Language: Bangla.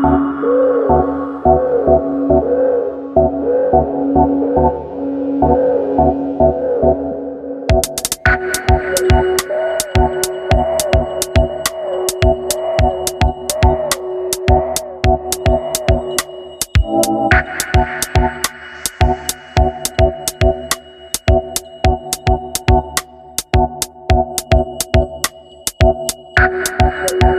Thank Bye.